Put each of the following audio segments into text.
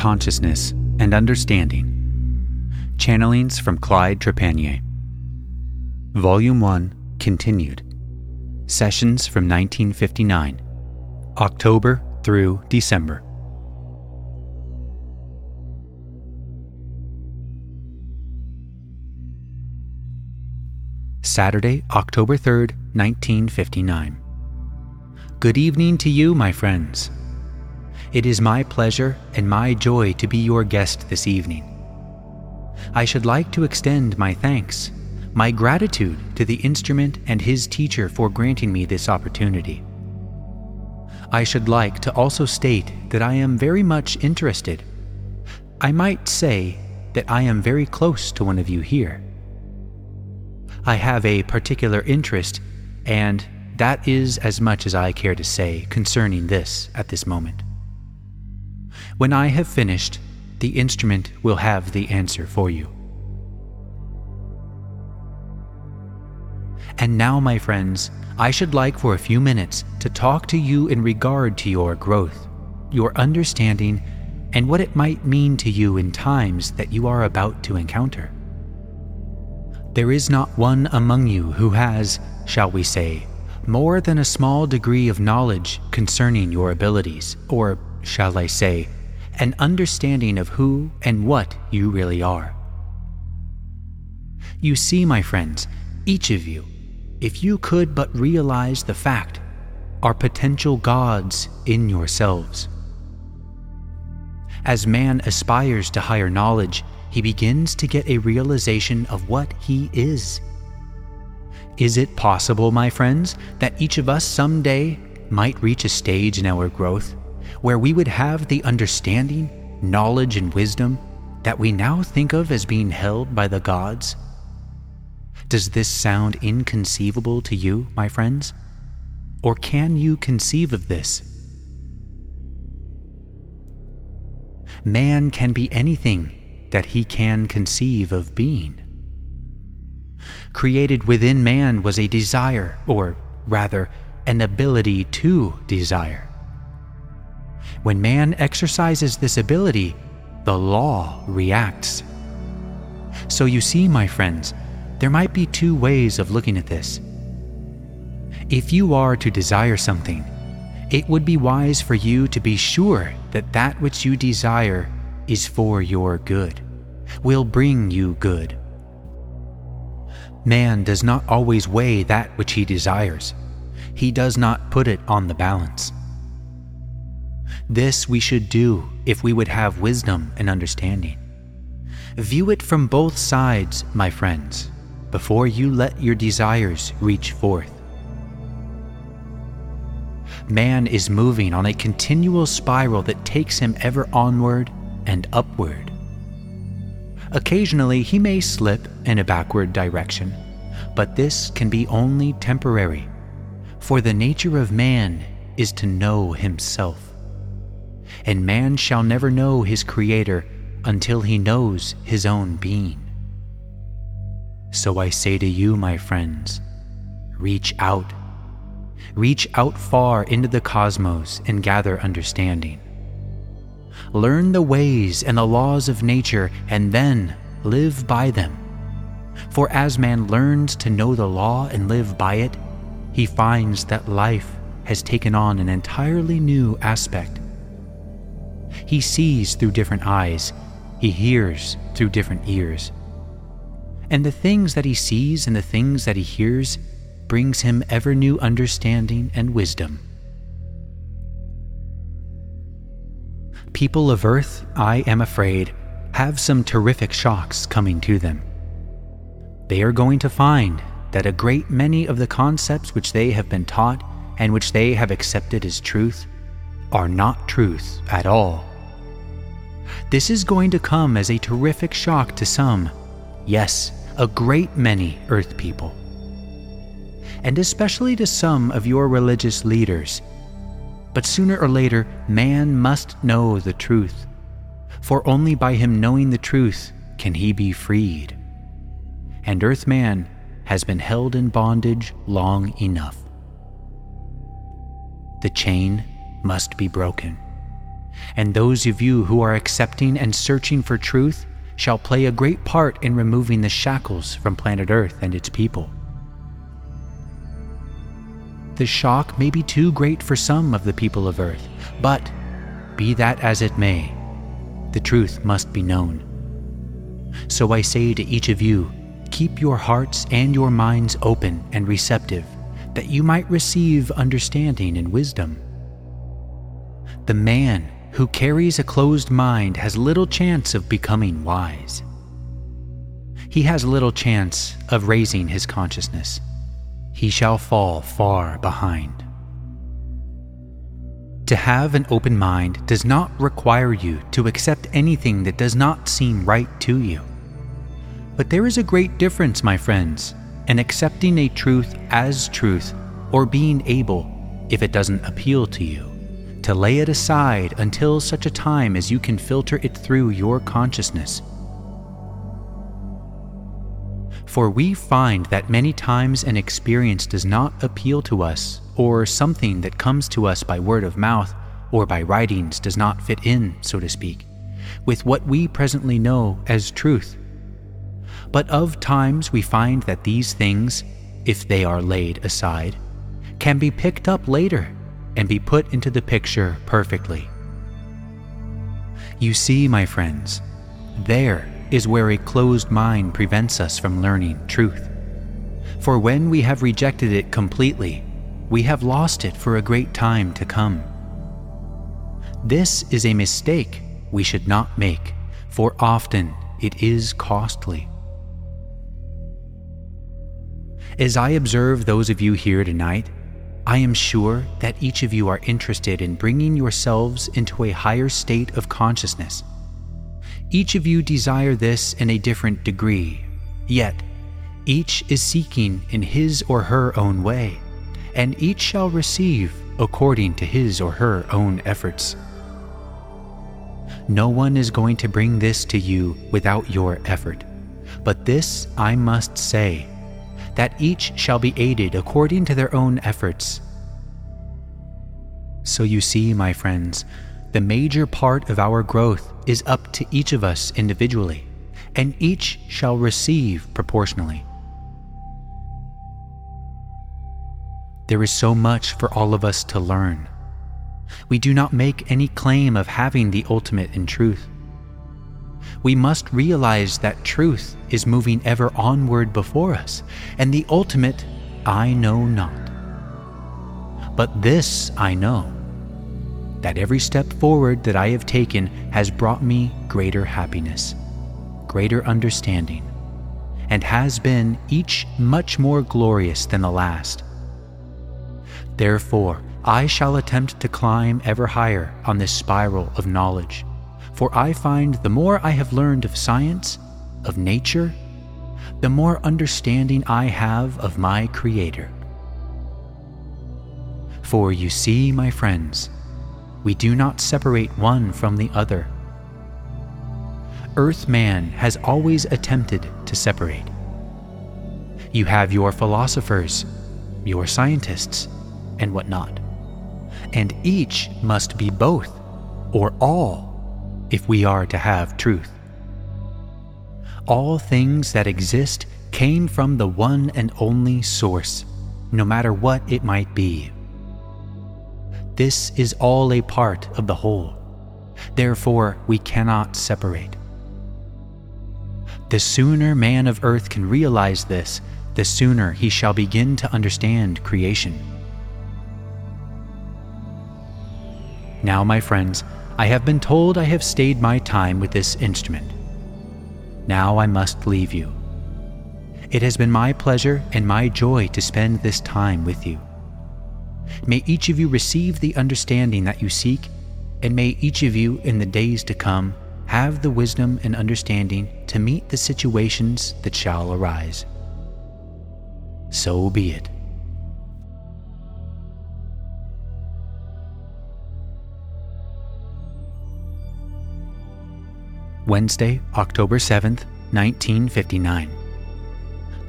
consciousness and understanding. Channelings from Clyde Trepanier. Volume 1 continued. Sessions from 1959, October through December. Saturday, October 3rd, 1959. Good evening to you, my friends. It is my pleasure and my joy to be your guest this evening. I should like to extend my thanks, my gratitude to the instrument and his teacher for granting me this opportunity. I should like to also state that I am very much interested. I might say that I am very close to one of you here. I have a particular interest, and that is as much as I care to say concerning this at this moment. When I have finished, the instrument will have the answer for you. And now, my friends, I should like for a few minutes to talk to you in regard to your growth, your understanding, and what it might mean to you in times that you are about to encounter. There is not one among you who has, shall we say, more than a small degree of knowledge concerning your abilities, or, shall I say, an understanding of who and what you really are. You see, my friends, each of you, if you could but realize the fact, are potential gods in yourselves. As man aspires to higher knowledge, he begins to get a realization of what he is. Is it possible, my friends, that each of us someday might reach a stage in our growth where we would have the understanding, knowledge, and wisdom that we now think of as being held by the gods? Does this sound inconceivable to you, my friends? Or can you conceive of this? Man can be anything that he can conceive of being. Created within man was a desire, or rather, an ability to desire. When man exercises this ability, the law reacts. So you see, my friends, there might be two ways of looking at this. If you are to desire something, it would be wise for you to be sure that that which you desire is for your good, will bring you good. Man does not always weigh that which he desires, he does not put it on the balance. This we should do if we would have wisdom and understanding. View it from both sides, my friends, before you let your desires reach forth. Man is moving on a continual spiral that takes him ever onward and upward. Occasionally, he may slip in a backward direction, but this can be only temporary, for the nature of man is to know himself. And man shall never know his Creator until he knows his own being. So I say to you, my friends, reach out. Reach out far into the cosmos and gather understanding. Learn the ways and the laws of nature, and then live by them. For as man learns to know the law and live by it, he finds that life has taken on an entirely new aspect. He sees through different eyes, he hears through different ears. And the things that he sees and the things that he hears brings him ever new understanding and wisdom. people of Earth, I am afraid, have some terrific shocks coming to them. They are going to find that a great many of the concepts which they have been taught and which they have accepted as truth are not truth at all. This is going to come as a terrific shock to some, yes, a great many Earth people. And especially to some of your religious leaders but sooner or later, man must know the truth, for only by him knowing the truth can he be freed. And Earthman has been held in bondage long enough. The chain must be broken. And those of you who are accepting and searching for truth shall play a great part in removing the shackles from planet Earth and its people. The shock may be too great for some of the people of Earth, but be that as it may, the truth must be known. So I say to each of you, keep your hearts and your minds open and receptive, that you might receive understanding and wisdom. The man who carries a closed mind has little chance of becoming wise. He has little chance of raising his consciousness. He shall fall far behind. To have an open mind does not require you to accept anything that does not seem right to you. But there is a great difference, my friends, in accepting a truth as truth or being able, if it doesn't appeal to you, to lay it aside until such a time as you can filter it through your consciousness. For we find that many times an experience does not appeal to us, or something that comes to us by word of mouth or by writings does not fit in, so to speak, with what we presently know as truth. But of times we find that these things, if they are laid aside, can be picked up later and be put into the picture perfectly. You see, my friends, there is where a closed mind prevents us from learning truth. For when we have rejected it completely, we have lost it for a great time to come. This is a mistake we should not make, for often it is costly. As I observe those of you here tonight, I am sure that each of you are interested in bringing yourselves into a higher state of consciousness. Each of you desire this in a different degree, yet each is seeking in his or her own way, and each shall receive according to his or her own efforts. No one is going to bring this to you without your effort, but this I must say that each shall be aided according to their own efforts. So you see, my friends, the major part of our growth is up to each of us individually, and each shall receive proportionally. There is so much for all of us to learn. We do not make any claim of having the ultimate in truth we must realize that truth is moving ever onward before us, and the ultimate I know not. But this I know that every step forward that I have taken has brought me greater happiness, greater understanding, and has been each much more glorious than the last. Therefore, I shall attempt to climb ever higher on this spiral of knowledge for I find the more I have learned of science, of nature, the more understanding I have of my Creator. For you see, my friends, we do not separate one from the other. Earth man has always attempted to separate. You have your philosophers, your scientists, and whatnot. And each must be both, or all if we are to have truth. All things that exist came from the one and only source, no matter what it might be. This is all a part of the whole. Therefore, we cannot separate. The sooner man of earth can realize this, the sooner he shall begin to understand creation. Now, my friends, I have been told I have stayed my time with this instrument. Now I must leave you. It has been my pleasure and my joy to spend this time with you. May each of you receive the understanding that you seek, and may each of you in the days to come have the wisdom and understanding to meet the situations that shall arise. So be it. Wednesday, October 7th, 1959.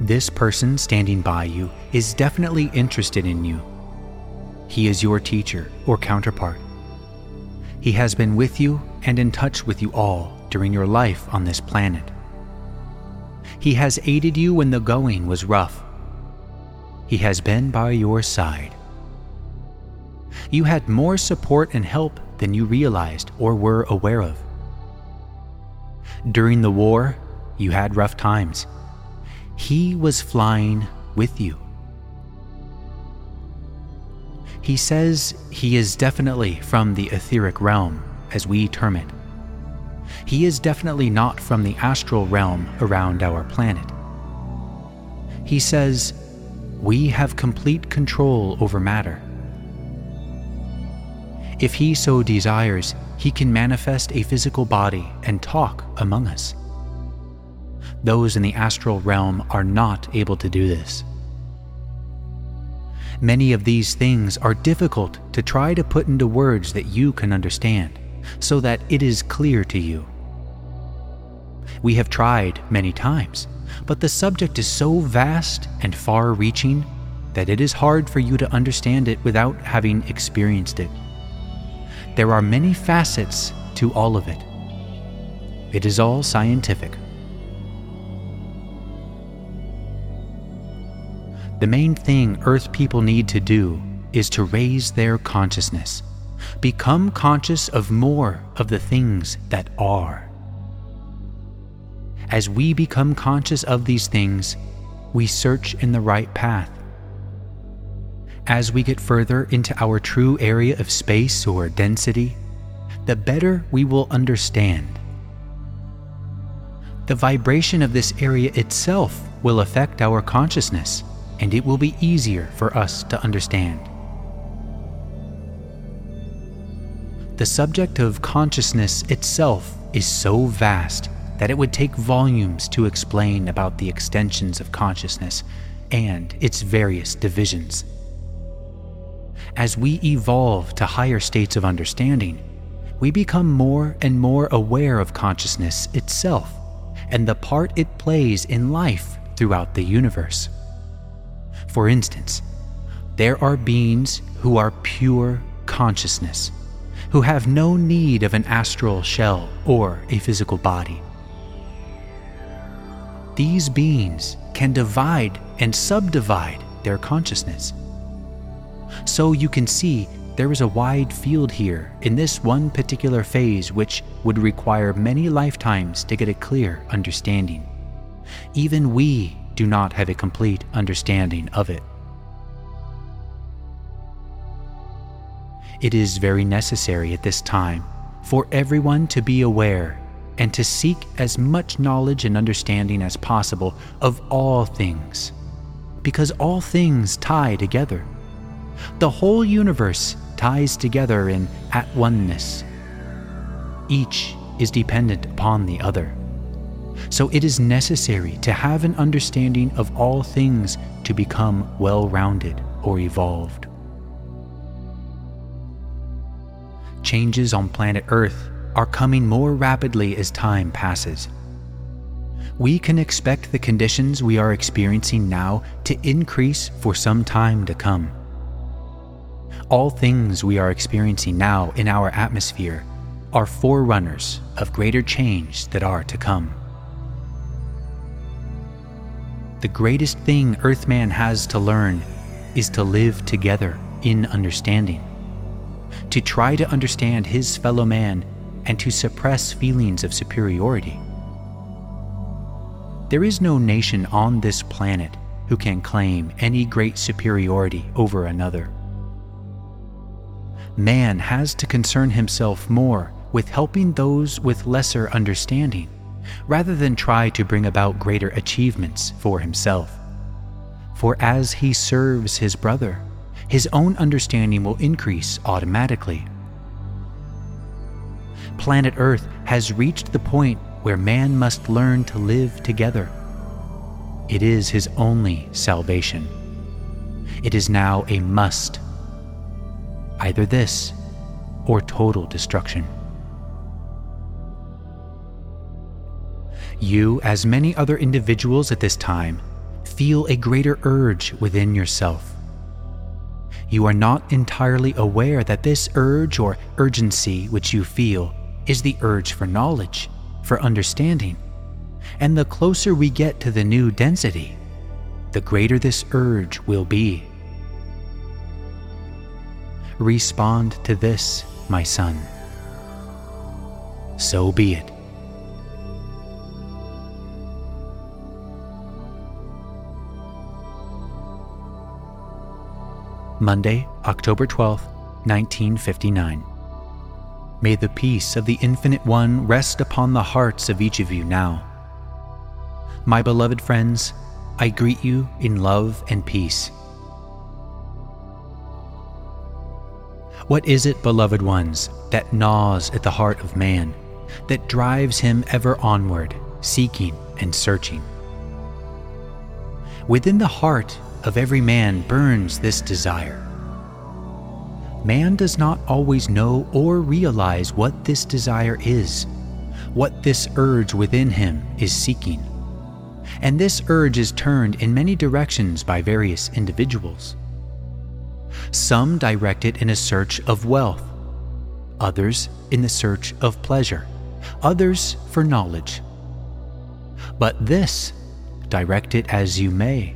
This person standing by you is definitely interested in you. He is your teacher or counterpart. He has been with you and in touch with you all during your life on this planet. He has aided you when the going was rough. He has been by your side. You had more support and help than you realized or were aware of. During the war, you had rough times. He was flying with you. He says he is definitely from the etheric realm, as we term it. He is definitely not from the astral realm around our planet. He says, We have complete control over matter. If he so desires, he can manifest a physical body and talk among us. Those in the astral realm are not able to do this. Many of these things are difficult to try to put into words that you can understand, so that it is clear to you. We have tried many times, but the subject is so vast and far reaching that it is hard for you to understand it without having experienced it. There are many facets to all of it. It is all scientific. The main thing Earth people need to do is to raise their consciousness, become conscious of more of the things that are. As we become conscious of these things, we search in the right path. As we get further into our true area of space or density, the better we will understand. The vibration of this area itself will affect our consciousness and it will be easier for us to understand. The subject of consciousness itself is so vast that it would take volumes to explain about the extensions of consciousness and its various divisions. As we evolve to higher states of understanding, we become more and more aware of consciousness itself and the part it plays in life throughout the universe. For instance, there are beings who are pure consciousness, who have no need of an astral shell or a physical body. These beings can divide and subdivide their consciousness. So you can see there is a wide field here in this one particular phase which would require many lifetimes to get a clear understanding. Even we do not have a complete understanding of it. It is very necessary at this time for everyone to be aware and to seek as much knowledge and understanding as possible of all things, because all things tie together. The whole universe ties together in at oneness. Each is dependent upon the other. So it is necessary to have an understanding of all things to become well rounded or evolved. Changes on planet Earth are coming more rapidly as time passes. We can expect the conditions we are experiencing now to increase for some time to come. All things we are experiencing now in our atmosphere are forerunners of greater change that are to come. The greatest thing Earthman has to learn is to live together in understanding, to try to understand his fellow man and to suppress feelings of superiority. There is no nation on this planet who can claim any great superiority over another. Man has to concern himself more with helping those with lesser understanding rather than try to bring about greater achievements for himself. For as he serves his brother, his own understanding will increase automatically. Planet Earth has reached the point where man must learn to live together. It is his only salvation. It is now a must. Either this or total destruction. You, as many other individuals at this time, feel a greater urge within yourself. you are not entirely aware that this urge or urgency which you feel is the urge for knowledge, for understanding. And the closer we get to the new density, the greater this urge will be. Respond to this, my son. So be it. Monday, October 12, 1959. May the peace of the Infinite One rest upon the hearts of each of you now. My beloved friends, I greet you in love and peace. What is it, beloved ones, that gnaws at the heart of man, that drives him ever onward, seeking and searching? Within the heart of every man burns this desire. Man does not always know or realize what this desire is, what this urge within him is seeking. And this urge is turned in many directions by various individuals. Some direct it in a search of wealth, others in the search of pleasure, others for knowledge. But this, direct it as you may,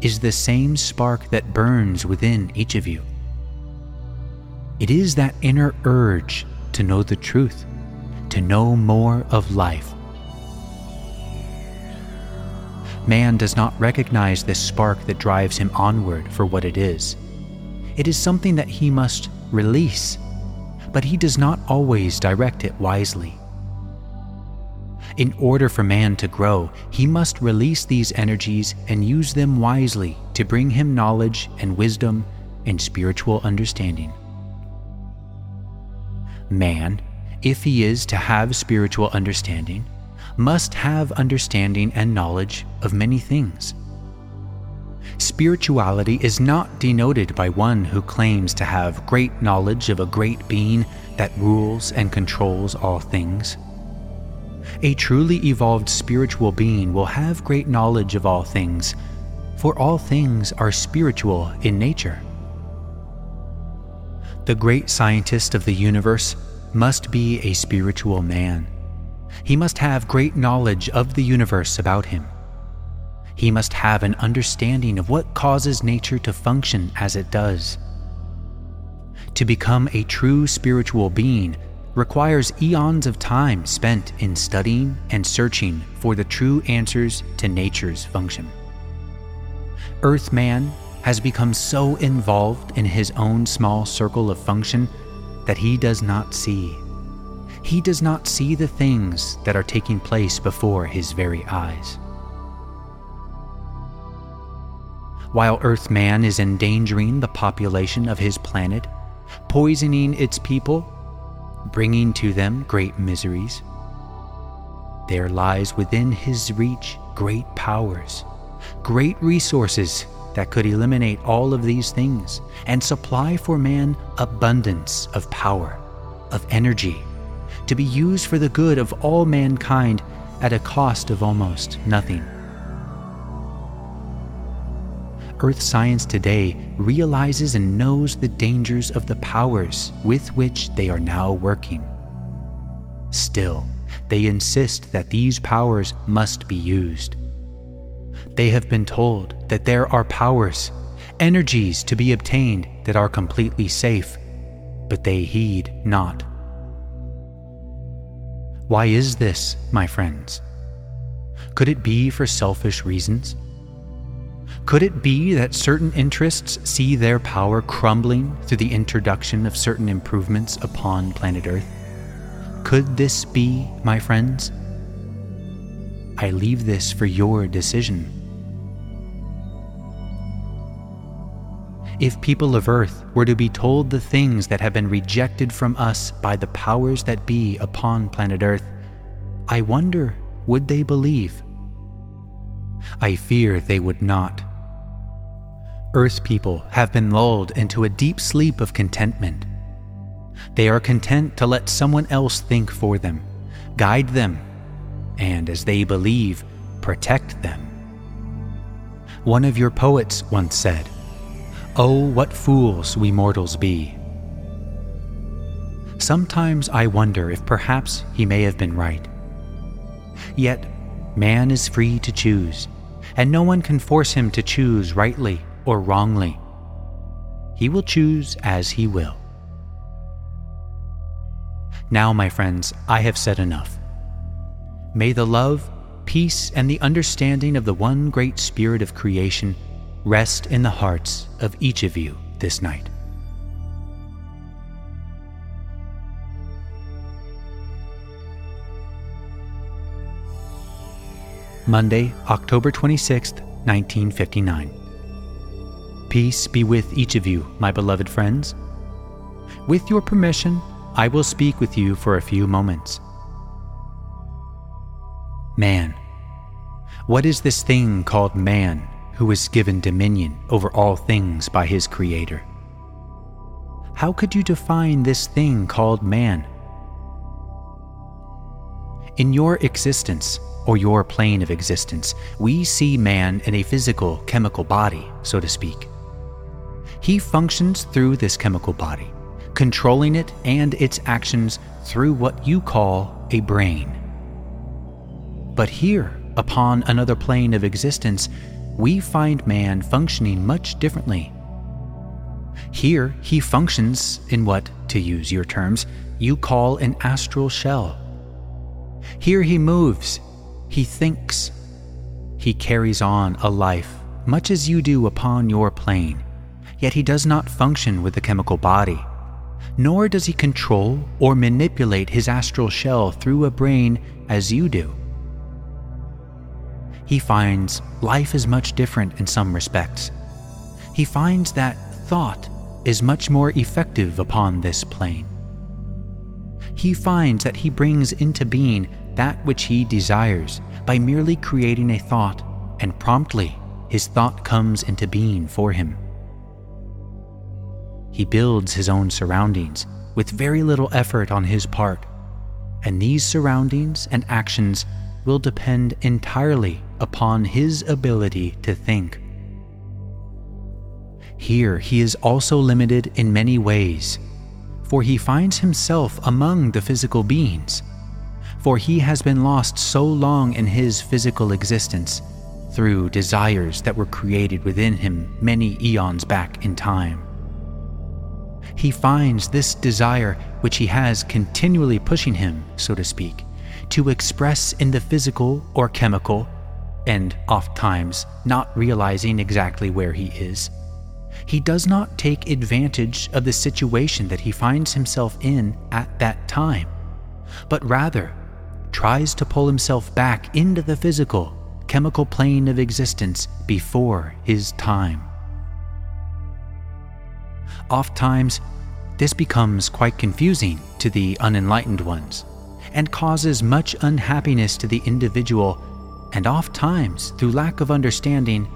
is the same spark that burns within each of you. It is that inner urge to know the truth, to know more of life. Man does not recognize this spark that drives him onward for what it is. It is something that he must release, but he does not always direct it wisely. In order for man to grow, he must release these energies and use them wisely to bring him knowledge and wisdom and spiritual understanding. Man, if he is to have spiritual understanding, must have understanding and knowledge of many things. Spirituality is not denoted by one who claims to have great knowledge of a great being that rules and controls all things. A truly evolved spiritual being will have great knowledge of all things, for all things are spiritual in nature. The great scientist of the universe must be a spiritual man. He must have great knowledge of the universe about him. He must have an understanding of what causes nature to function as it does. To become a true spiritual being requires eons of time spent in studying and searching for the true answers to nature's function. Earthman has become so involved in his own small circle of function that he does not see. He does not see the things that are taking place before his very eyes. While Earthman is endangering the population of his planet, poisoning its people, bringing to them great miseries, there lies within his reach great powers, great resources that could eliminate all of these things and supply for man abundance of power, of energy, to be used for the good of all mankind at a cost of almost nothing. Earth science today realizes and knows the dangers of the powers with which they are now working. Still, they insist that these powers must be used. They have been told that there are powers, energies to be obtained that are completely safe, but they heed not. Why is this, my friends? Could it be for selfish reasons? Could it be that certain interests see their power crumbling through the introduction of certain improvements upon planet Earth? Could this be, my friends? I leave this for your decision. If people of earth were to be told the things that have been rejected from us by the powers that be upon planet Earth, I wonder would they believe? I fear they would not. Earth people have been lulled into a deep sleep of contentment. They are content to let someone else think for them, guide them, and, as they believe, protect them. One of your poets once said, Oh, what fools we mortals be! Sometimes I wonder if perhaps he may have been right. Yet, man is free to choose, and no one can force him to choose rightly or wrongly. He will choose as he will. Now, my friends, I have said enough. May the love, peace, and the understanding of the one great spirit of creation rest in the hearts of each of you this night. Monday, October 26th, 1959. Peace be with each of you, my beloved friends. With your permission, I will speak with you for a few moments. Man. What is this thing called man who is given dominion over all things by his Creator? How could you define this thing called man? In your existence, or your plane of existence, we see man in a physical, chemical body, so to speak. He functions through this chemical body, controlling it and its actions through what you call a brain. But here, upon another plane of existence, we find man functioning much differently. Here, he functions in what, to use your terms, you call an astral shell. Here he moves, he thinks, he carries on a life much as you do upon your plane yet he does not function with the chemical body, nor does he control or manipulate his astral shell through a brain as you do. He finds life is much different in some respects. He finds that thought is much more effective upon this plane. He finds that he brings into being that which he desires by merely creating a thought, and promptly his thought comes into being for him. He builds his own surroundings with very little effort on his part, and these surroundings and actions will depend entirely upon his ability to think. Here he is also limited in many ways, for he finds himself among the physical beings, for he has been lost so long in his physical existence through desires that were created within him many eons back in time he finds this desire, which he has continually pushing him, so to speak, to express in the physical or chemical, and oft times not realizing exactly where he is. He does not take advantage of the situation that he finds himself in at that time, but rather tries to pull himself back into the physical, chemical plane of existence before his time. Oft times, this becomes quite confusing to the unenlightened ones and causes much unhappiness to the individual, and oft times, through lack of understanding,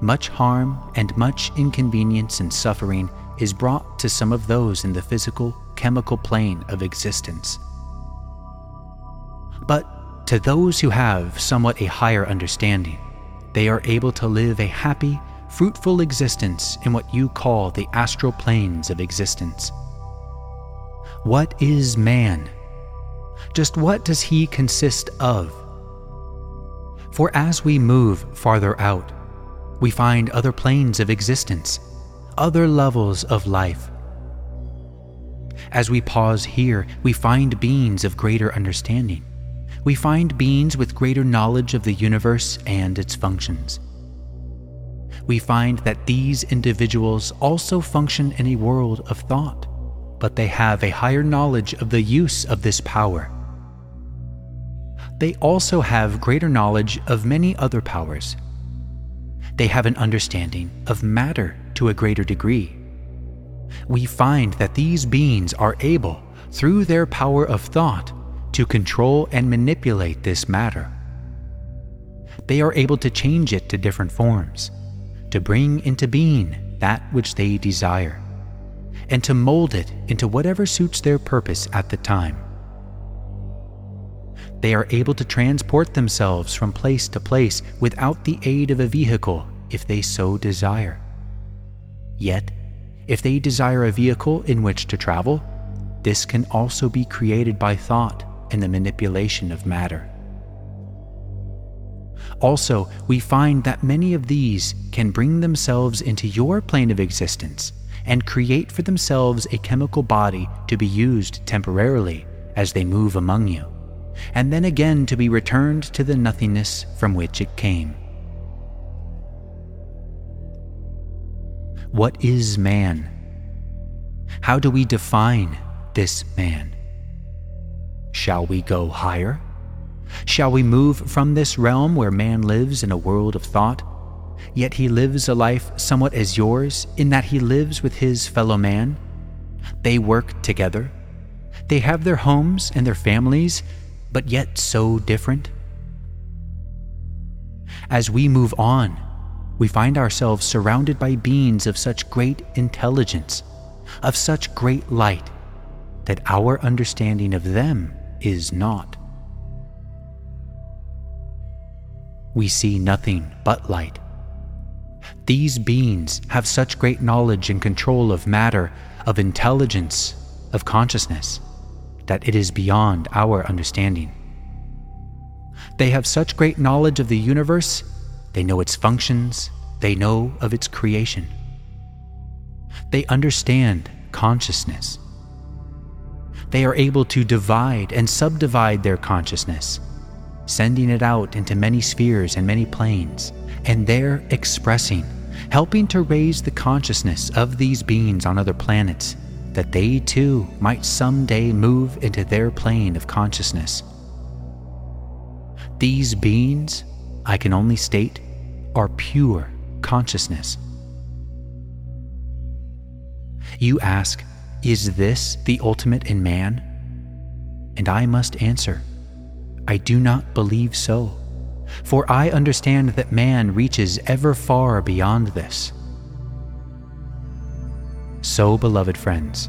much harm and much inconvenience and suffering is brought to some of those in the physical, chemical plane of existence. But to those who have somewhat a higher understanding, they are able to live a happy, fruitful existence in what you call the astral planes of existence. What is man? Just what does he consist of? For as we move farther out, we find other planes of existence, other levels of life. As we pause here, we find beings of greater understanding. We find beings with greater knowledge of the universe and its functions we find that these individuals also function in a world of thought, but they have a higher knowledge of the use of this power. They also have greater knowledge of many other powers. They have an understanding of matter to a greater degree. We find that these beings are able, through their power of thought, to control and manipulate this matter. They are able to change it to different forms to bring into being that which they desire, and to mold it into whatever suits their purpose at the time. They are able to transport themselves from place to place without the aid of a vehicle if they so desire. Yet, if they desire a vehicle in which to travel, this can also be created by thought and the manipulation of matter. Also, we find that many of these can bring themselves into your plane of existence and create for themselves a chemical body to be used temporarily as they move among you, and then again to be returned to the nothingness from which it came. What is man? How do we define this man? Shall we go higher? Shall we move from this realm where man lives in a world of thought? Yet he lives a life somewhat as yours, in that he lives with his fellow man. They work together. They have their homes and their families, but yet so different. As we move on, we find ourselves surrounded by beings of such great intelligence, of such great light, that our understanding of them is not. We see nothing but light. These beings have such great knowledge and control of matter, of intelligence, of consciousness, that it is beyond our understanding. They have such great knowledge of the universe, they know its functions, they know of its creation. They understand consciousness. They are able to divide and subdivide their consciousness sending it out into many spheres and many planes, and there expressing, helping to raise the consciousness of these beings on other planets, that they too might someday move into their plane of consciousness. These beings, I can only state, are pure consciousness. You ask, is this the ultimate in man? And I must answer, I do not believe so, for I understand that man reaches ever far beyond this. So, beloved friends,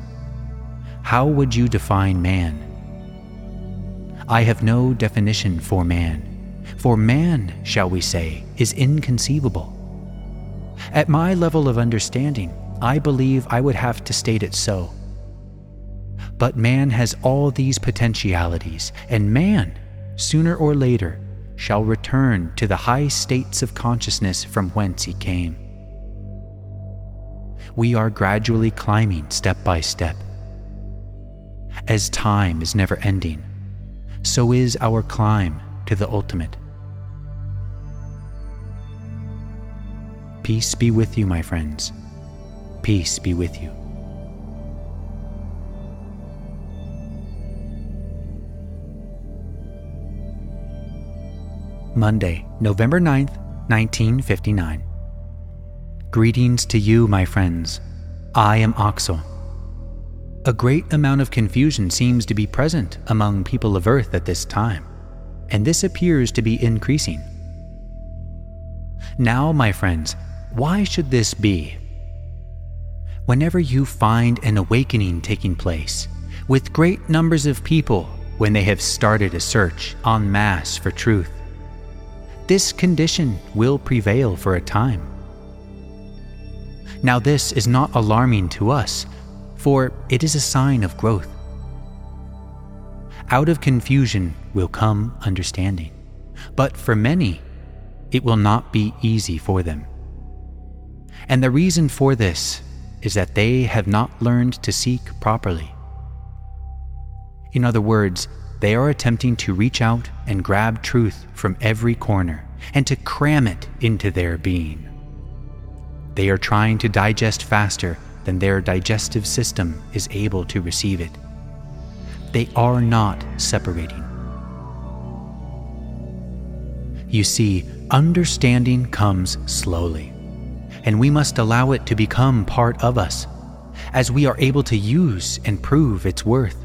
how would you define man? I have no definition for man, for man, shall we say, is inconceivable. At my level of understanding, I believe I would have to state it so. But man has all these potentialities, and man sooner or later, shall return to the high states of consciousness from whence he came. We are gradually climbing step by step. As time is never ending, so is our climb to the ultimate. Peace be with you, my friends. Peace be with you. Monday, November 9th, 1959. Greetings to you, my friends. I am Oxel. A great amount of confusion seems to be present among people of Earth at this time, and this appears to be increasing. Now, my friends, why should this be? Whenever you find an awakening taking place, with great numbers of people when they have started a search en masse for truth, this condition will prevail for a time. Now, this is not alarming to us, for it is a sign of growth. Out of confusion will come understanding, but for many, it will not be easy for them. And the reason for this is that they have not learned to seek properly. In other words, they are attempting to reach out and grab truth from every corner and to cram it into their being. They are trying to digest faster than their digestive system is able to receive it. They are not separating. You see, understanding comes slowly, and we must allow it to become part of us as we are able to use and prove its worth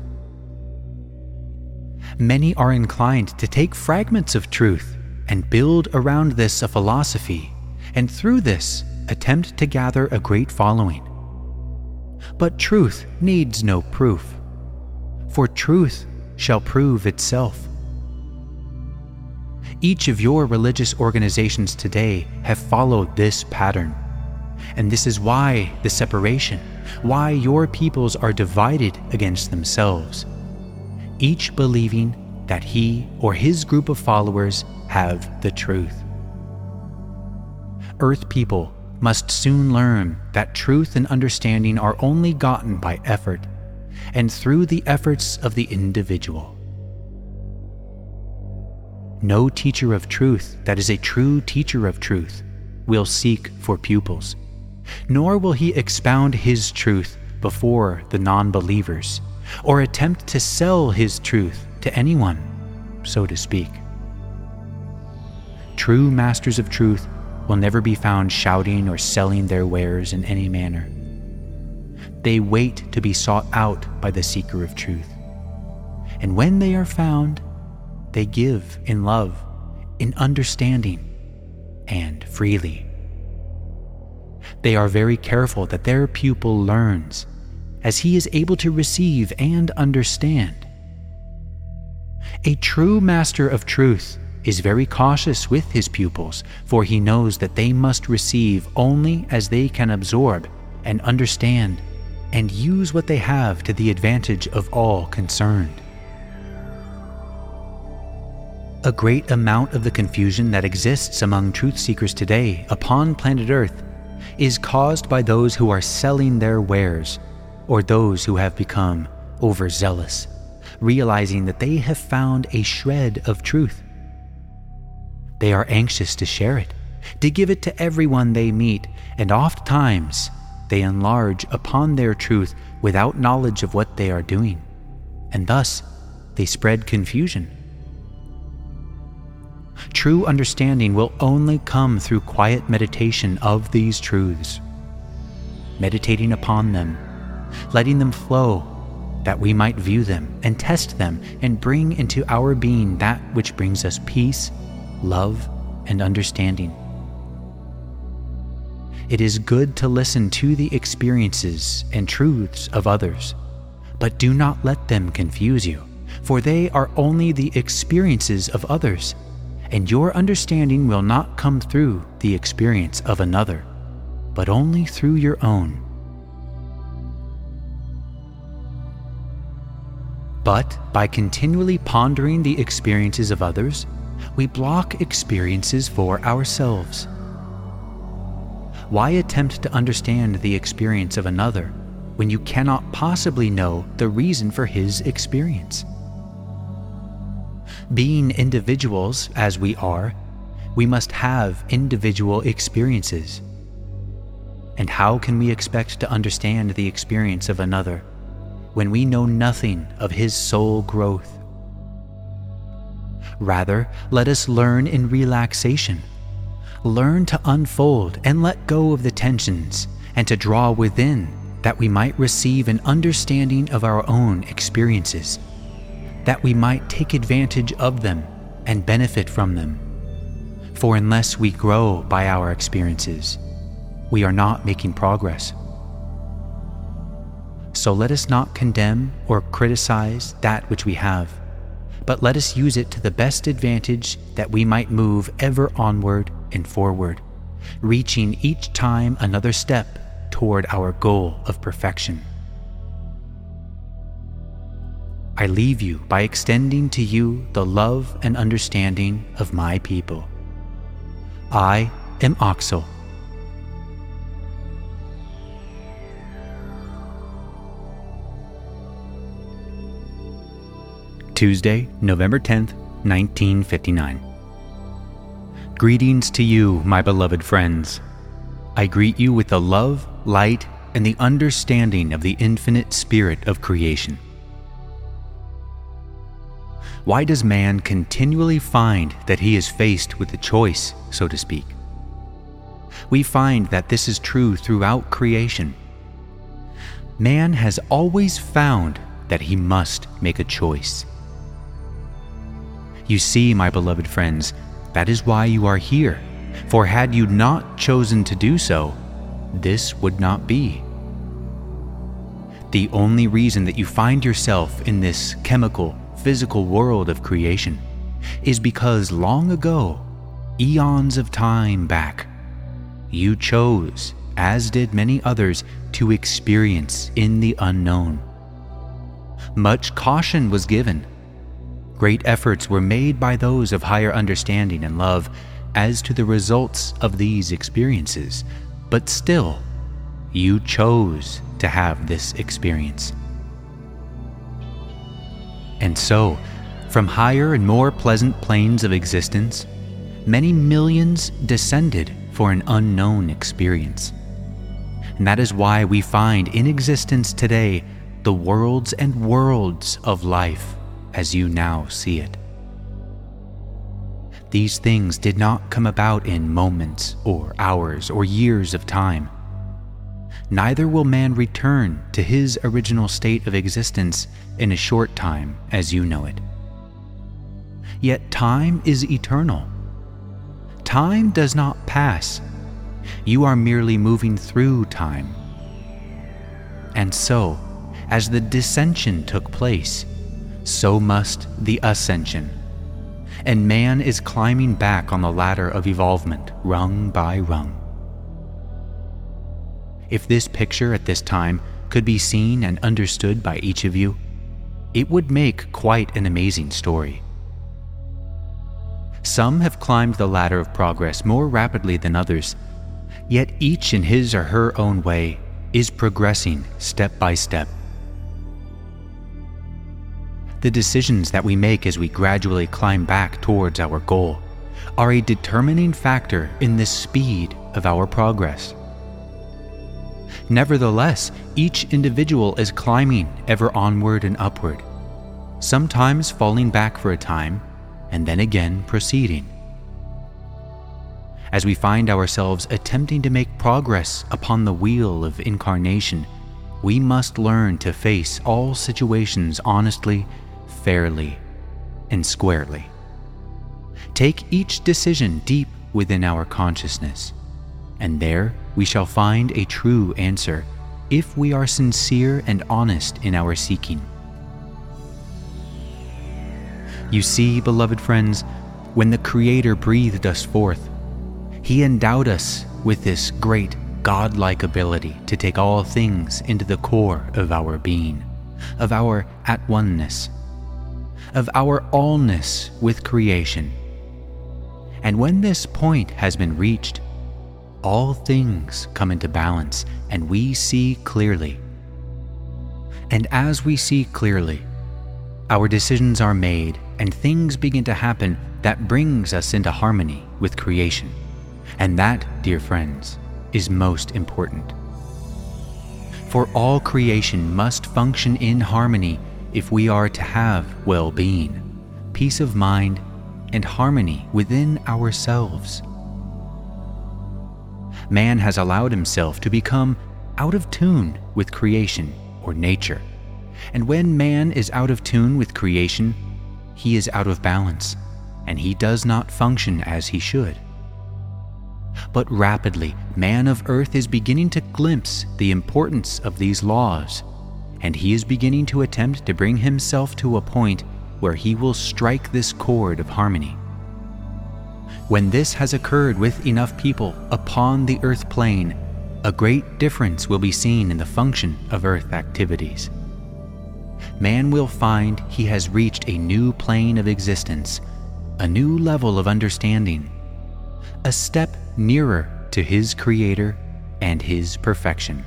many are inclined to take fragments of truth and build around this a philosophy, and through this attempt to gather a great following. But truth needs no proof, for truth shall prove itself. Each of your religious organizations today have followed this pattern, And this is why the separation, why your peoples are divided against themselves, each believing that he or his group of followers have the truth. Earth people must soon learn that truth and understanding are only gotten by effort and through the efforts of the individual. No teacher of truth that is a true teacher of truth will seek for pupils, nor will he expound his truth before the non believers or attempt to sell his truth to anyone, so to speak. True masters of truth will never be found shouting or selling their wares in any manner. They wait to be sought out by the seeker of truth. And when they are found, they give in love, in understanding, and freely. They are very careful that their pupil learns, as he is able to receive and understand. A true master of truth is very cautious with his pupils, for he knows that they must receive only as they can absorb and understand and use what they have to the advantage of all concerned. A great amount of the confusion that exists among truth seekers today upon planet Earth is caused by those who are selling their wares or those who have become overzealous, realizing that they have found a shred of truth they are anxious to share it, to give it to everyone they meet, and oft times they enlarge upon their truth without knowledge of what they are doing, and thus they spread confusion. True understanding will only come through quiet meditation of these truths, meditating upon them, letting them flow, that we might view them and test them and bring into our being that which brings us peace love, and understanding. It is good to listen to the experiences and truths of others, but do not let them confuse you, for they are only the experiences of others, and your understanding will not come through the experience of another, but only through your own. But by continually pondering the experiences of others, we block experiences for ourselves. Why attempt to understand the experience of another when you cannot possibly know the reason for his experience? Being individuals as we are, we must have individual experiences. And how can we expect to understand the experience of another when we know nothing of his soul growth Rather, let us learn in relaxation. Learn to unfold and let go of the tensions and to draw within that we might receive an understanding of our own experiences, that we might take advantage of them and benefit from them. For unless we grow by our experiences, we are not making progress. So let us not condemn or criticize that which we have but let us use it to the best advantage that we might move ever onward and forward, reaching each time another step toward our goal of perfection. I leave you by extending to you the love and understanding of my people. I am Oxel Tuesday, November 10th, 1959. Greetings to you, my beloved friends. I greet you with the love, light, and the understanding of the infinite spirit of creation. Why does man continually find that he is faced with a choice, so to speak? We find that this is true throughout creation. Man has always found that he must make a choice. You see, my beloved friends, that is why you are here. For had you not chosen to do so, this would not be. The only reason that you find yourself in this chemical, physical world of creation is because long ago, eons of time back, you chose as did many others, to experience in the unknown. Much caution was given. Great efforts were made by those of higher understanding and love as to the results of these experiences, but still, you chose to have this experience. And so, from higher and more pleasant planes of existence, many millions descended for an unknown experience. And that is why we find in existence today the worlds and worlds of life as you now see it. These things did not come about in moments or hours or years of time. Neither will man return to his original state of existence in a short time as you know it. Yet time is eternal. Time does not pass. You are merely moving through time. And so, as the descension took place, so must the ascension. And man is climbing back on the ladder of evolvement, rung by rung. If this picture at this time could be seen and understood by each of you, it would make quite an amazing story. Some have climbed the ladder of progress more rapidly than others, yet each in his or her own way is progressing step by step. The decisions that we make as we gradually climb back towards our goal are a determining factor in the speed of our progress. Nevertheless, each individual is climbing ever onward and upward, sometimes falling back for a time and then again proceeding. As we find ourselves attempting to make progress upon the wheel of incarnation, we must learn to face all situations honestly, fairly, and squarely. Take each decision deep within our consciousness, and there we shall find a true answer if we are sincere and honest in our seeking. You see, beloved friends, when the Creator breathed us forth, He endowed us with this great godlike ability to take all things into the core of our being, of our at oneness, of our allness with creation. And when this point has been reached, all things come into balance and we see clearly. And as we see clearly, our decisions are made and things begin to happen that brings us into harmony with creation. And that, dear friends, is most important. For all creation must function in harmony if we are to have well being, peace of mind, and harmony within ourselves. Man has allowed himself to become out of tune with creation or nature. And when man is out of tune with creation, he is out of balance, and he does not function as he should. But rapidly, man of earth is beginning to glimpse the importance of these laws, and he is beginning to attempt to bring himself to a point where he will strike this chord of harmony. When this has occurred with enough people upon the earth plane, a great difference will be seen in the function of earth activities man will find he has reached a new plane of existence, a new level of understanding, a step nearer to his Creator and his perfection.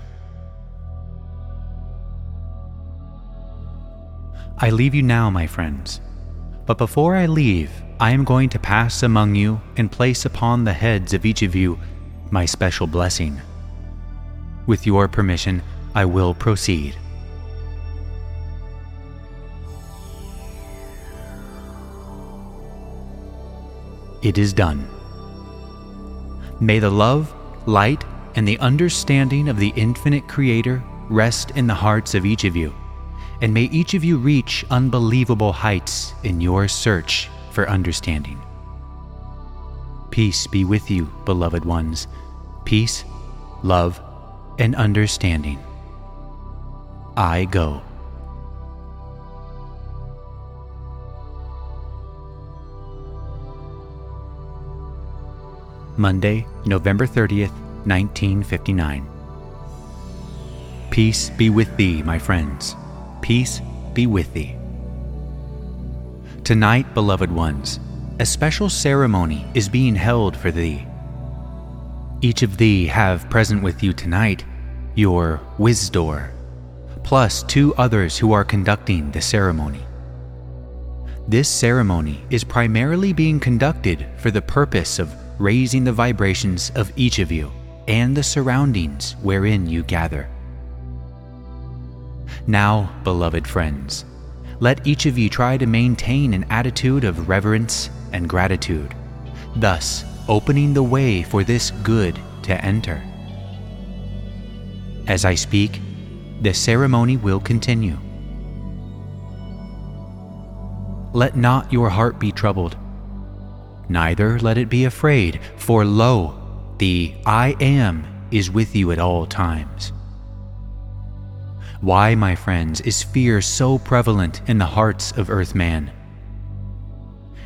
I leave you now, my friends, but before I leave, I am going to pass among you and place upon the heads of each of you my special blessing. With your permission, I will proceed. it is done. May the love, light, and the understanding of the infinite Creator rest in the hearts of each of you, and may each of you reach unbelievable heights in your search for understanding. Peace be with you, beloved ones. Peace, love, and understanding. I go. Monday, November 30th, 1959. Peace be with thee, my friends. Peace be with thee. Tonight, beloved ones, a special ceremony is being held for thee. Each of thee have present with you tonight your Wisdor, plus two others who are conducting the ceremony. This ceremony is primarily being conducted for the purpose of raising the vibrations of each of you and the surroundings wherein you gather. Now, beloved friends, let each of you try to maintain an attitude of reverence and gratitude, thus opening the way for this good to enter. As I speak, the ceremony will continue. Let not your heart be troubled, neither let it be afraid, for lo, the I Am is with you at all times. Why, my friends, is fear so prevalent in the hearts of Earthman?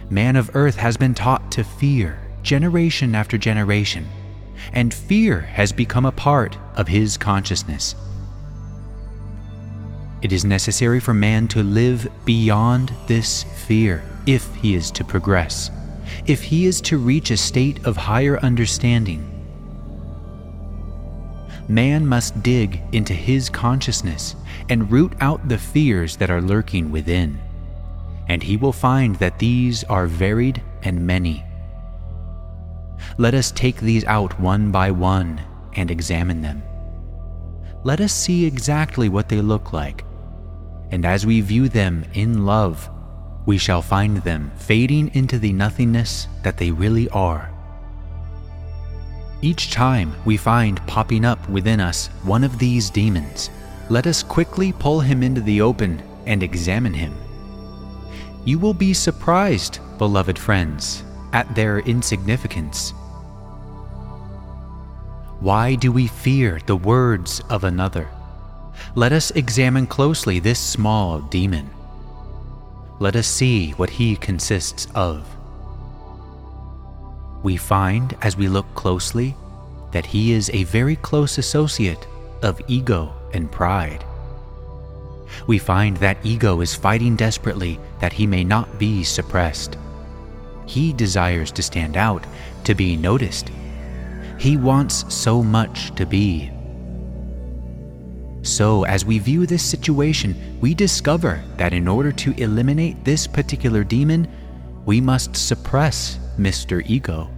Man of Earth has been taught to fear generation after generation, and fear has become a part of his consciousness. It is necessary for man to live beyond this fear if he is to progress, if he is to reach a state of higher understanding man must dig into his consciousness and root out the fears that are lurking within. And he will find that these are varied and many. Let us take these out one by one and examine them. Let us see exactly what they look like. And as we view them in love, we shall find them fading into the nothingness that they really are. Each time we find popping up within us one of these demons, let us quickly pull him into the open and examine him. You will be surprised, beloved friends, at their insignificance. Why do we fear the words of another? Let us examine closely this small demon. Let us see what he consists of we find as we look closely that he is a very close associate of ego and pride. We find that ego is fighting desperately that he may not be suppressed. He desires to stand out, to be noticed. He wants so much to be. So, as we view this situation, we discover that in order to eliminate this particular demon, we must suppress Mr. Ego.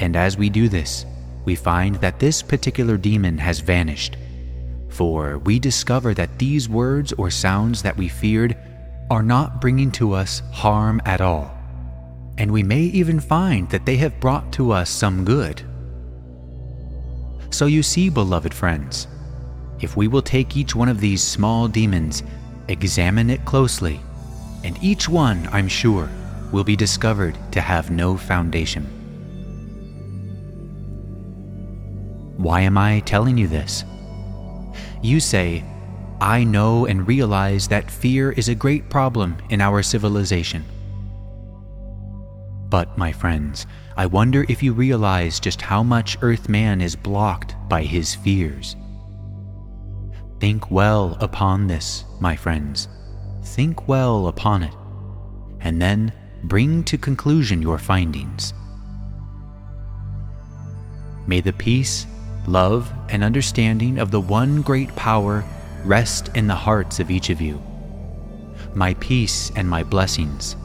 And as we do this, we find that this particular demon has vanished. For we discover that these words or sounds that we feared are not bringing to us harm at all. And we may even find that they have brought to us some good. So you see, beloved friends, if we will take each one of these small demons, examine it closely, and each one, I'm sure, will be discovered to have no foundation. Why am I telling you this? You say, I know and realize that fear is a great problem in our civilization. But, my friends, I wonder if you realize just how much Earthman is blocked by his fears. Think well upon this, my friends. Think well upon it, and then bring to conclusion your findings. May the peace love, and understanding of the one great power rest in the hearts of each of you. My peace and my blessings.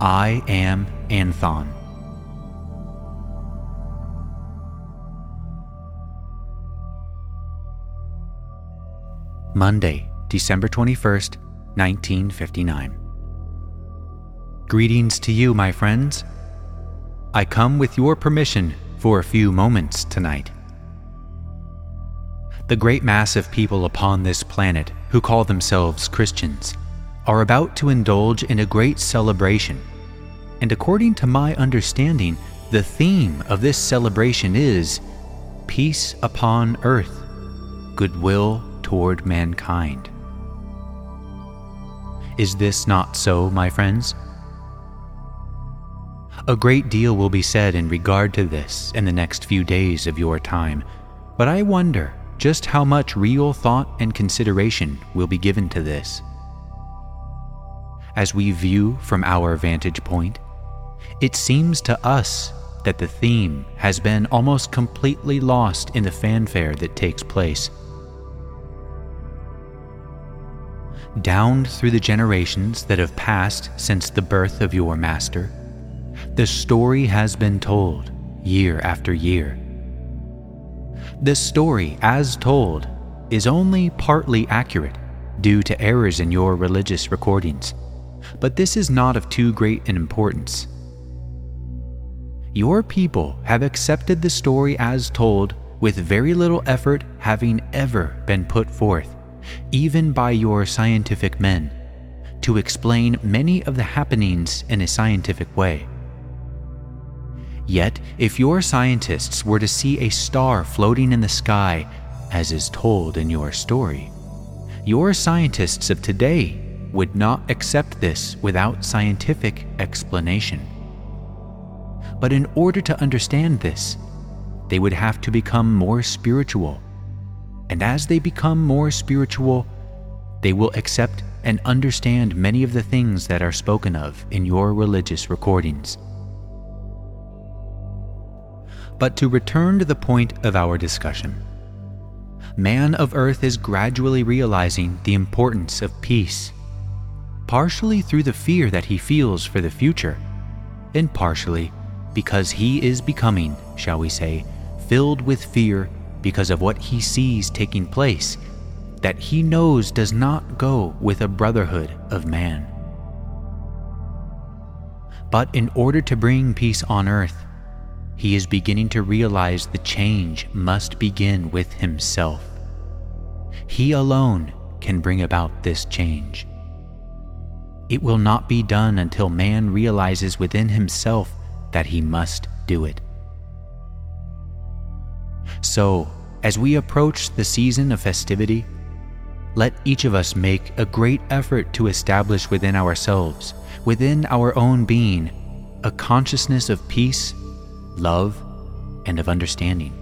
I am Anthon. Monday, December 21st, 1959. Greetings to you, my friends. I come with your permission for a few moments tonight. The great mass of people upon this planet who call themselves Christians are about to indulge in a great celebration, and according to my understanding, the theme of this celebration is Peace upon Earth, Goodwill toward Mankind. Is this not so, my friends? A great deal will be said in regard to this in the next few days of your time, but I wonder just how much real thought and consideration will be given to this. As we view from our vantage point, it seems to us that the theme has been almost completely lost in the fanfare that takes place. Down through the generations that have passed since the birth of your master, the story has been told year after year. The story, as told, is only partly accurate due to errors in your religious recordings, but this is not of too great an importance. Your people have accepted the story as told with very little effort having ever been put forth, even by your scientific men, to explain many of the happenings in a scientific way. Yet, if your scientists were to see a star floating in the sky, as is told in your story, your scientists of today would not accept this without scientific explanation. But in order to understand this, they would have to become more spiritual. And as they become more spiritual, they will accept and understand many of the things that are spoken of in your religious recordings. But to return to the point of our discussion, man of Earth is gradually realizing the importance of peace, partially through the fear that he feels for the future, and partially because he is becoming, shall we say, filled with fear because of what he sees taking place that he knows does not go with a brotherhood of man. But in order to bring peace on earth, he is beginning to realize the change must begin with himself. He alone can bring about this change. It will not be done until man realizes within himself that he must do it. So, as we approach the season of festivity, let each of us make a great effort to establish within ourselves, within our own being, a consciousness of peace love, and of understanding.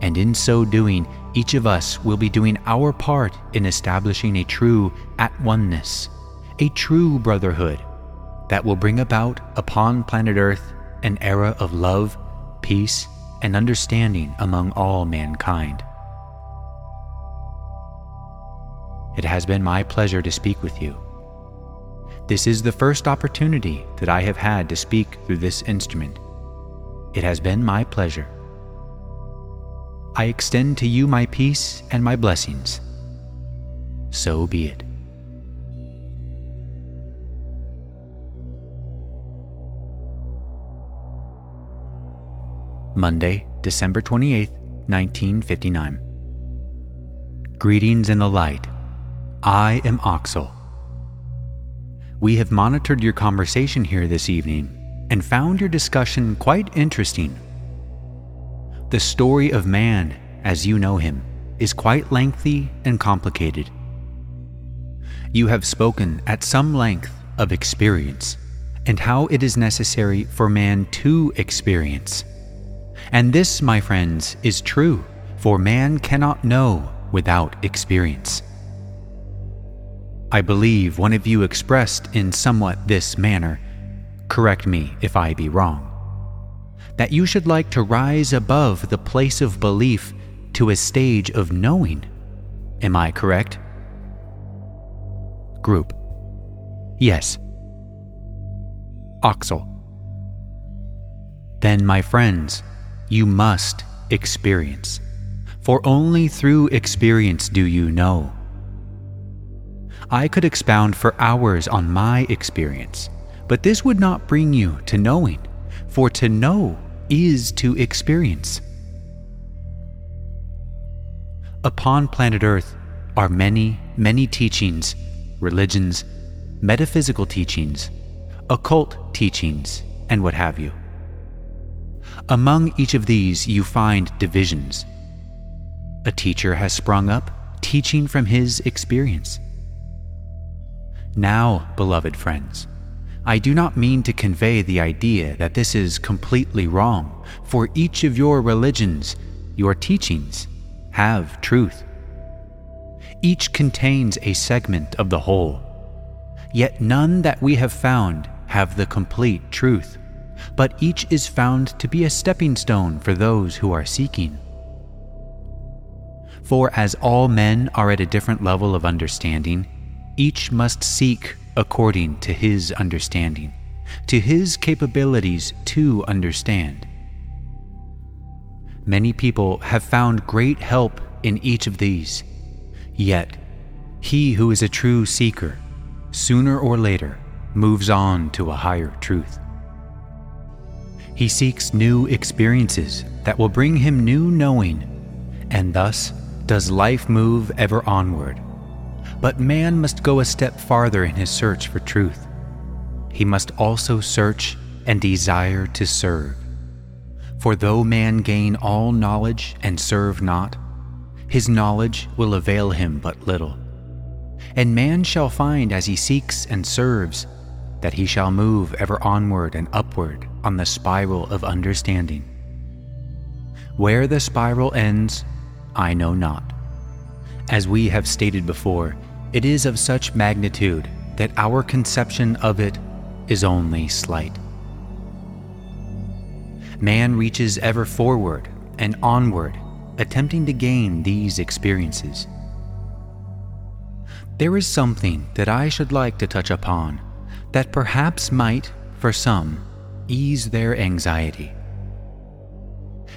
And in so doing, each of us will be doing our part in establishing a true at oneness, a true brotherhood that will bring about upon planet Earth an era of love, peace, and understanding among all mankind. It has been my pleasure to speak with you. This is the first opportunity that I have had to speak through this instrument. It has been my pleasure. I extend to you my peace and my blessings. So be it. Monday, December 28th, 1959. Greetings in the light. I am Oxel. We have monitored your conversation here this evening and found your discussion quite interesting. The story of man, as you know him, is quite lengthy and complicated. You have spoken at some length of experience and how it is necessary for man to experience. And this, my friends, is true, for man cannot know without experience. I believe one of you expressed in somewhat this manner correct me if I be wrong, that you should like to rise above the place of belief to a stage of knowing. Am I correct? Group. Yes. Oxel. Then, my friends, you must experience, for only through experience do you know. I could expound for hours on my experience, but this would not bring you to knowing, for to know is to experience. Upon planet Earth are many, many teachings, religions, metaphysical teachings, occult teachings, and what have you. Among each of these, you find divisions. A teacher has sprung up, teaching from his experience. Now, beloved friends, I do not mean to convey the idea that this is completely wrong, for each of your religions, your teachings, have truth. Each contains a segment of the whole, yet none that we have found have the complete truth, but each is found to be a stepping stone for those who are seeking. For as all men are at a different level of understanding, each must seek according to his understanding, to his capabilities to understand. Many people have found great help in each of these, yet, he who is a true seeker, sooner or later, moves on to a higher truth. He seeks new experiences that will bring him new knowing, and thus does life move ever onward but man must go a step farther in his search for truth. He must also search and desire to serve. For though man gain all knowledge and serve not, his knowledge will avail him but little. And man shall find as he seeks and serves that he shall move ever onward and upward on the spiral of understanding. Where the spiral ends, I know not. As we have stated before, it is of such magnitude that our conception of it is only slight. Man reaches ever forward and onward, attempting to gain these experiences. There is something that I should like to touch upon that perhaps might, for some, ease their anxiety.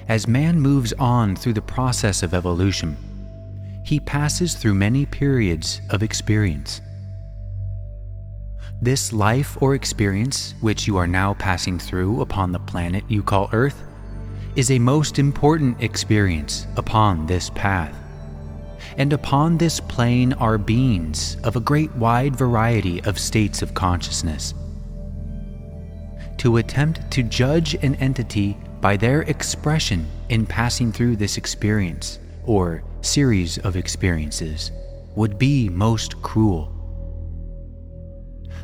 As man moves on through the process of evolution, he passes through many periods of experience. This life or experience, which you are now passing through upon the planet you call Earth, is a most important experience upon this path. And upon this plane are beings of a great wide variety of states of consciousness. To attempt to judge an entity by their expression in passing through this experience, or series of experiences would be most cruel.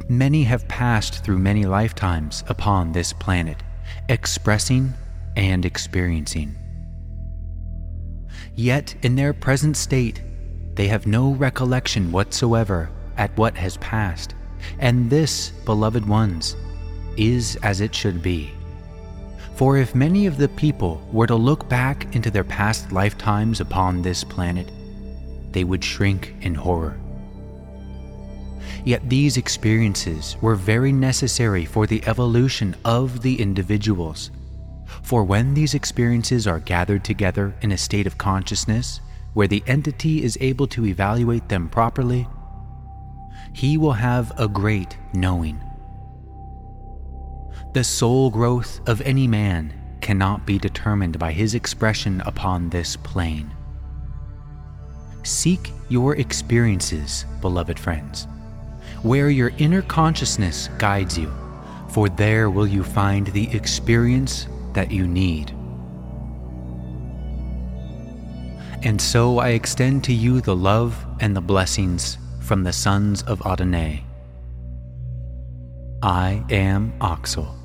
Many have passed through many lifetimes upon this planet, expressing and experiencing. Yet, in their present state, they have no recollection whatsoever at what has passed, and this, beloved ones, is as it should be. For if many of the people were to look back into their past lifetimes upon this planet, they would shrink in horror. Yet these experiences were very necessary for the evolution of the individuals. For when these experiences are gathered together in a state of consciousness where the entity is able to evaluate them properly, he will have a great knowing. The soul growth of any man cannot be determined by his expression upon this plane. Seek your experiences, beloved friends, where your inner consciousness guides you, for there will you find the experience that you need. And so I extend to you the love and the blessings from the sons of Adonai. I am Oxel.